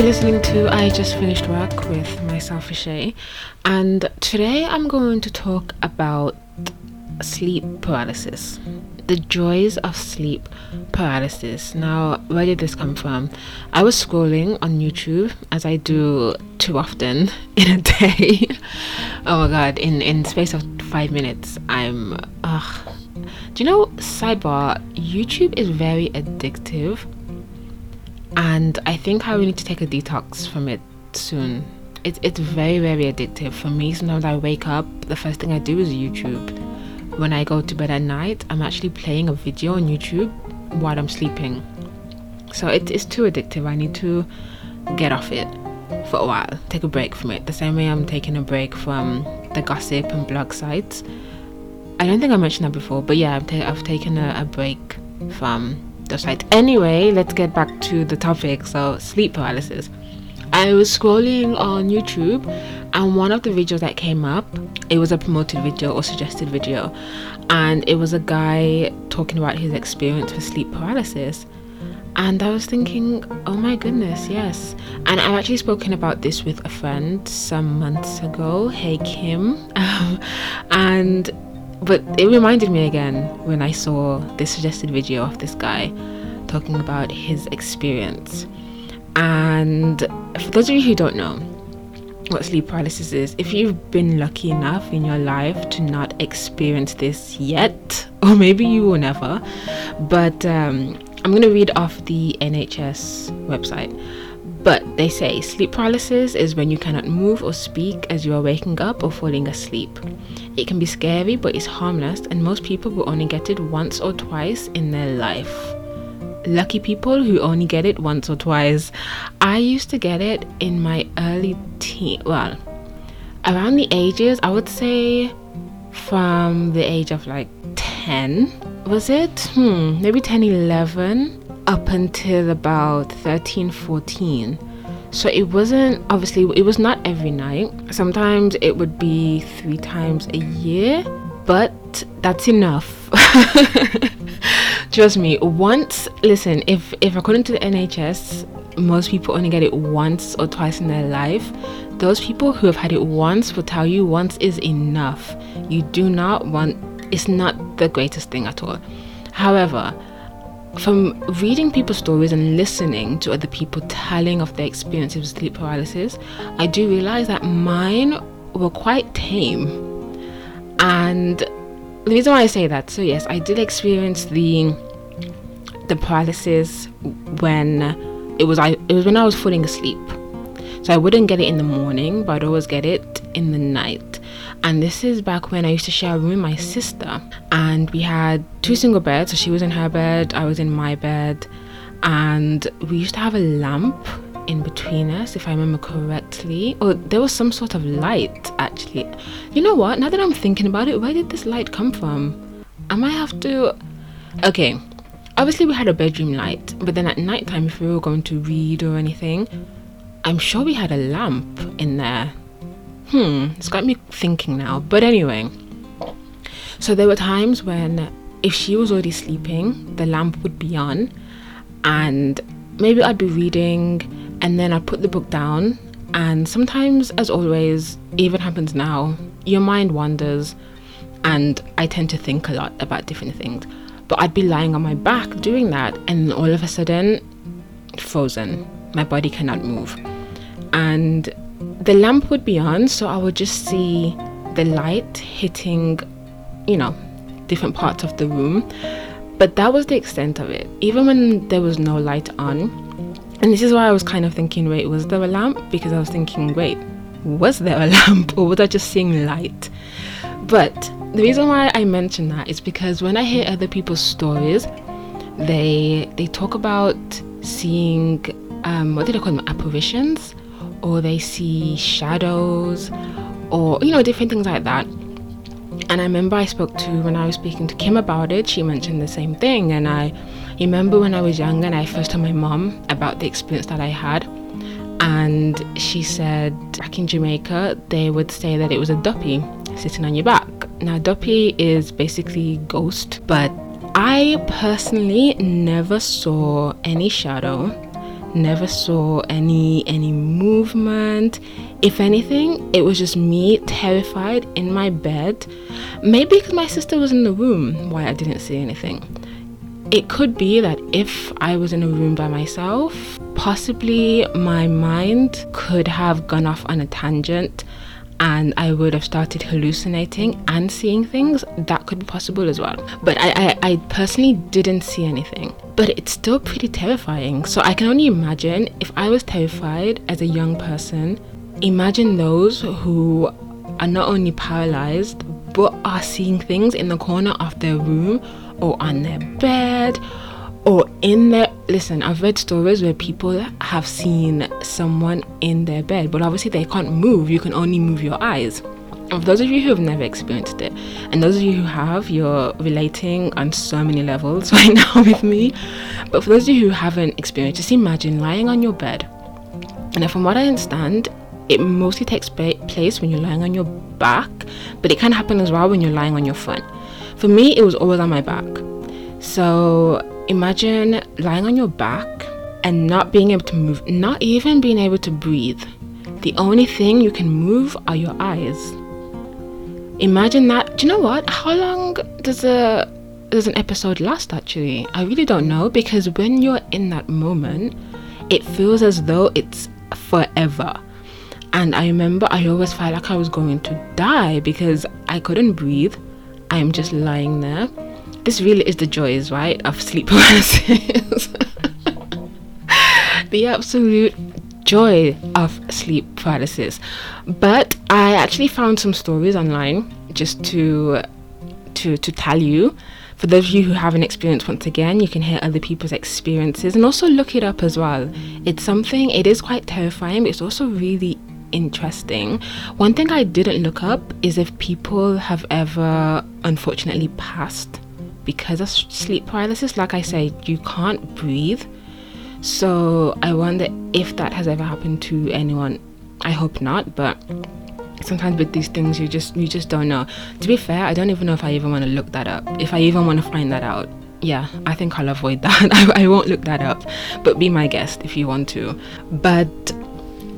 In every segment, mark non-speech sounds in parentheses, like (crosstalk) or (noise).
you're listening to I Just Finished Work with myself, and today I'm going to talk about sleep paralysis. The joys of sleep paralysis. Now, where did this come from? I was scrolling on YouTube, as I do too often (laughs) in a day. oh my god, in, in space of five minutes, I'm. Ugh. Do you know, sidebar, YouTube is very addictive and I think I will need to take a detox from it soon. It's it's very very addictive for me. Sometimes I wake up, the first thing I do is YouTube. When I go to bed at night, I'm actually playing a video on YouTube while I'm sleeping. So it is too addictive. I need to get off it for a while, take a break from it. The same way I'm taking a break from the gossip and blog sites. I don't think I mentioned that before, but yeah, I've taken a, a break from the. Anyway, let's get back to the topic. So, sleep paralysis. I was scrolling on YouTube and one of the videos that came up, it was a promoted video or suggested video, and it was a guy talking about his experience with sleep paralysis. And I was thinking, oh my goodness, yes. And I've actually spoken about this with a friend some months ago. Hey, Kim. (laughs) And but it reminded me again when I saw this suggested video of this guy talking about his experience. And for those of you who don't know what sleep paralysis is, if you've been lucky enough in your life to not experience this yet, (laughs) or maybe you will never, but um, I'm going to read off the NHS website. But they say sleep paralysis is when you cannot move or speak as you are waking up or falling asleep. It can be scary, but it's harmless, and most people will only get it once or twice in their life. Lucky people who only get it once or twice. I used to get it in my early teen, well, around the ages, I would say from the age of like 10, was it? Hmm, maybe 10, 11 up until about 13, 14. So it wasn't obviously it was not every night. Sometimes it would be 3 times a year, but that's enough. (laughs) Trust me, once listen, if if according to the NHS, most people only get it once or twice in their life, those people who have had it once will tell you once is enough. You do not want it's not the greatest thing at all. However, from reading people's stories and listening to other people telling of their experiences with sleep paralysis, I do realize that mine were quite tame. And the reason why I say that, so yes, I did experience the the paralysis when it was I it was when I was falling asleep. So I wouldn't get it in the morning, but I'd always get it in the night. And this is back when I used to share a room with my sister, and we had two single beds. So she was in her bed, I was in my bed, and we used to have a lamp in between us, if I remember correctly. Or there was some sort of light, actually. You know what? Now that I'm thinking about it, where did this light come from? I might have to. Okay, obviously we had a bedroom light, but then at night time, if we were going to read or anything, I'm sure we had a lamp in there. Hmm, it's got me thinking now. But anyway, so there were times when if she was already sleeping, the lamp would be on, and maybe I'd be reading, and then I'd put the book down. And sometimes, as always, even happens now, your mind wanders, and I tend to think a lot about different things. But I'd be lying on my back doing that, and all of a sudden, frozen. My body cannot move and the lamp would be on, so I would just see the light hitting, you know, different parts of the room. But that was the extent of it. Even when there was no light on, and this is why I was kind of thinking, wait, was there a lamp? Because I was thinking, wait, was there a (laughs) lamp or was I just seeing light? But the reason why I mention that is because when I hear other people's stories, they they talk about seeing um, what do they call them apparitions or they see shadows or you know different things like that. And i remember i spoke to when i was speaking to kim about it she mentioned the same thing. And i remember when i was young and i first told my mom about the experience that i had. And she said back in jamaica they would say that it was a duppy sitting on your back. Now duppy is basically ghost but i personally never saw any shadow never saw any any movement if anything it was just me terrified in my bed maybe because my sister was in the room why i didn't see anything it could be that if i was in a room by myself possibly my mind could have gone off on a tangent and I would have started hallucinating and seeing things, that could be possible as well. But I, I, I, personally didn't see anything. But it's still pretty terrifying. So I can only imagine if I was terrified as a young person, imagine those who are not only paralyzed but are seeing things in the corner of their room or on their bed or in their listen i've read stories where people have seen someone in their bed but obviously they can't move you can only move your eyes for those of you who have never experienced it and those of you who have you're relating on so many levels (laughs) right now with me but for those of you who haven't experienced just imagine lying on your bed and from what i understand it mostly takes place when you're lying on your back but it can happen as well when you're lying on your front for me it was always on my back so Imagine lying on your back and not being able to move, not even being able to breathe. The only thing you can move are your eyes. Imagine that. Do you know what? How long does a does an episode last actually? I really don't know because when you're in that moment, it feels as though it's forever. And I remember I always felt like I was going to die because I couldn't breathe. I'm just lying there this really is the joys, right, of sleep paralysis. (laughs) (laughs) the absolute joy of sleep paralysis. But I actually found some stories online just to to to tell you. For those of you who haven't experienced, once again, you can hear other people's experiences and also look it up as well. It's something, it is quite terrifying, but it's also really interesting. One thing I didn't look up is if people have ever unfortunately passed because of sleep paralysis, like I said, you can't breathe. So I wonder if that has ever happened to anyone. I hope not, but sometimes with these things you just you just don't know. To be fair, I don't even know if I even want to look that up. If I even want to find that out. Yeah, I think I'll avoid (laughs) that. I, I won't look that up. But be my guest if you want to. But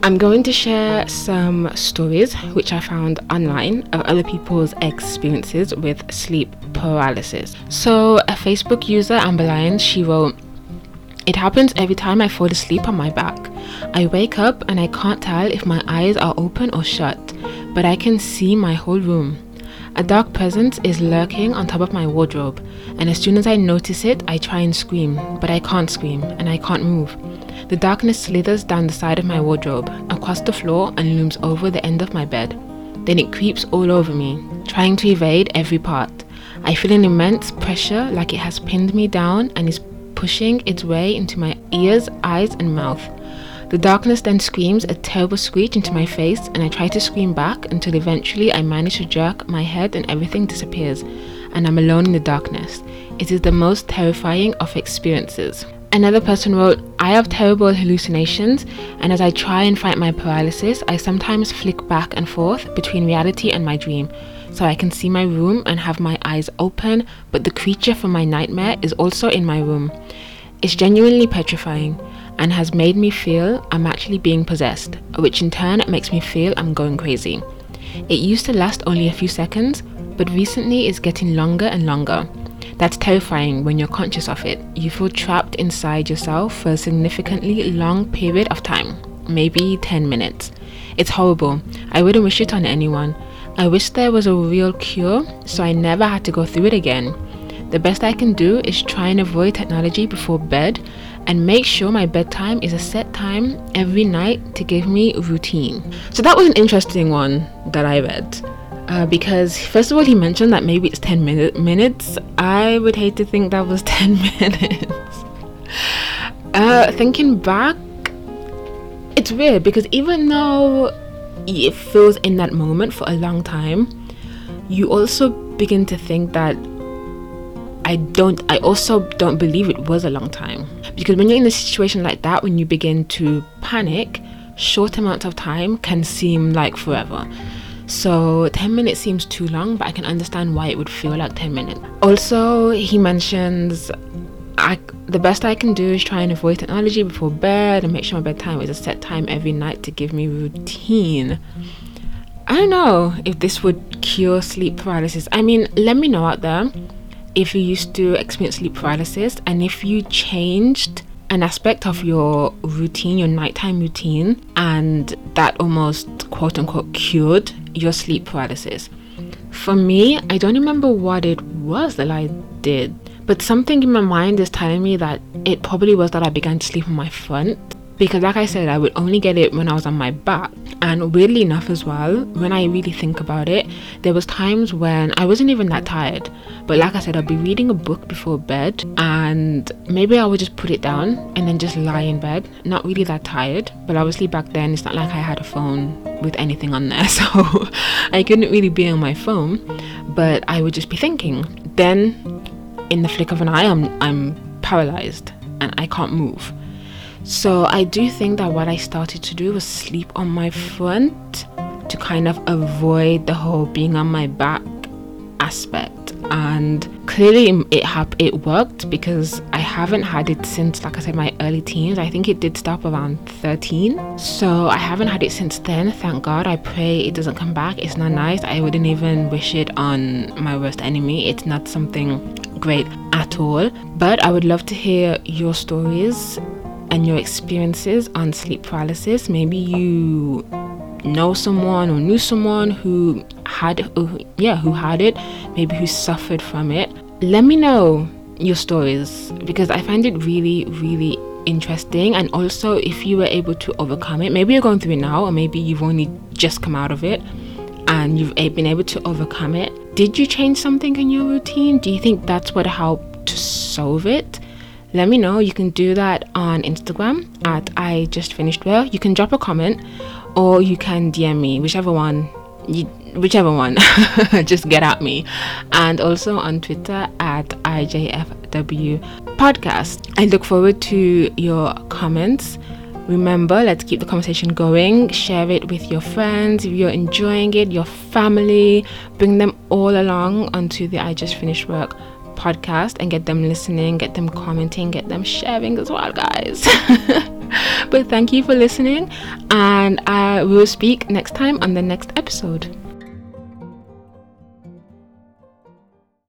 I'm going to share some stories which I found online of other people's experiences with sleep paralysis. So, a Facebook user, Amber Lyons, she wrote, It happens every time I fall asleep on my back. I wake up and I can't tell if my eyes are open or shut, but I can see my whole room. A dark presence is lurking on top of my wardrobe, and as soon as I notice it, I try and scream, but I can't scream and I can't move. The darkness slithers down the side of my wardrobe, across the floor, and looms over the end of my bed. Then it creeps all over me, trying to evade every part. I feel an immense pressure like it has pinned me down and is pushing its way into my ears, eyes, and mouth. The darkness then screams a terrible screech into my face, and I try to scream back until eventually I manage to jerk my head and everything disappears, and I'm alone in the darkness. It is the most terrifying of experiences. Another person wrote, I have terrible hallucinations, and as I try and fight my paralysis, I sometimes flick back and forth between reality and my dream. So I can see my room and have my eyes open, but the creature from my nightmare is also in my room. It's genuinely petrifying and has made me feel I'm actually being possessed, which in turn makes me feel I'm going crazy. It used to last only a few seconds, but recently it's getting longer and longer. That's terrifying when you're conscious of it. You feel trapped inside yourself for a significantly long period of time, maybe 10 minutes. It's horrible. I wouldn't wish it on anyone. I wish there was a real cure so I never had to go through it again. The best I can do is try and avoid technology before bed and make sure my bedtime is a set time every night to give me routine. So that was an interesting one that I read uh, because first of all he mentioned that maybe it's 10 minute, minutes i would hate to think that was (laughs) 10 minutes uh, thinking back it's weird because even though it feels in that moment for a long time you also begin to think that I don't I also don't believe it was a long time because when you're in a situation like that when you begin to panic short amounts of time can seem like forever so 10 minutes seems too long, but I can understand why it would feel like 10 minutes. Also, he mentions I the best I can do is try and avoid technology before bed and make sure my bedtime is a set time every night to give me routine. I don't know if this would cure sleep paralysis. I mean, let me know out there if you used to experience sleep paralysis and if you changed an aspect of your routine, your nighttime routine, and that almost quote unquote cured your sleep paralysis. For me, I don't remember what it was that I did, but something in my mind is telling me that it probably was that I began to sleep on my front. Because like i said i would only get it when i was on my back. And weirdly enough as well when i really think about it there was times when i wasn't even that tired. But like i said i'd be reading a book before bed and maybe i would just put it down and then just lie in bed. Not really that tired but obviously back then it's not like i had a phone with anything on there (laughs) so i couldn't really be on my phone. But i would just be thinking. Then in the flick of an eye i'm i'm paralyzed and i can't move so I do think that what I started to do was sleep on my front to kind of avoid the whole being on my back aspect. And clearly it hap- it worked because I haven't had it since like I said my early teens. I think it did stop around 13. So I haven't had it since then. Thank God. I pray it doesn't come back. It's not nice. I wouldn't even wish it on my worst enemy. It's not something great at all. But I would love to hear your stories and your experiences on sleep paralysis. Maybe you know someone or knew someone who had who, yeah who had it maybe who suffered from it let me know your stories because i find it really really interesting and also if you were able to overcome it maybe you're going through it now or maybe you've only just come out of it and you've been able to overcome it. Did you change something in your routine? Do you think that's what helped to solve it? Let me know. You can do that on Instagram at I just finished well. You can drop a comment or you can DM me, whichever one you, whichever one. (laughs) Just get at me. And also on twitter at ijfw podcast. I look forward to your comments remember let's keep the conversation going share it with your friends if you're enjoying it your family bring them all along onto the i just finished work podcast and get them listening, get them commenting, get them sharing as well, guys. (laughs) but thank you for listening, and I will speak next time on the next episode.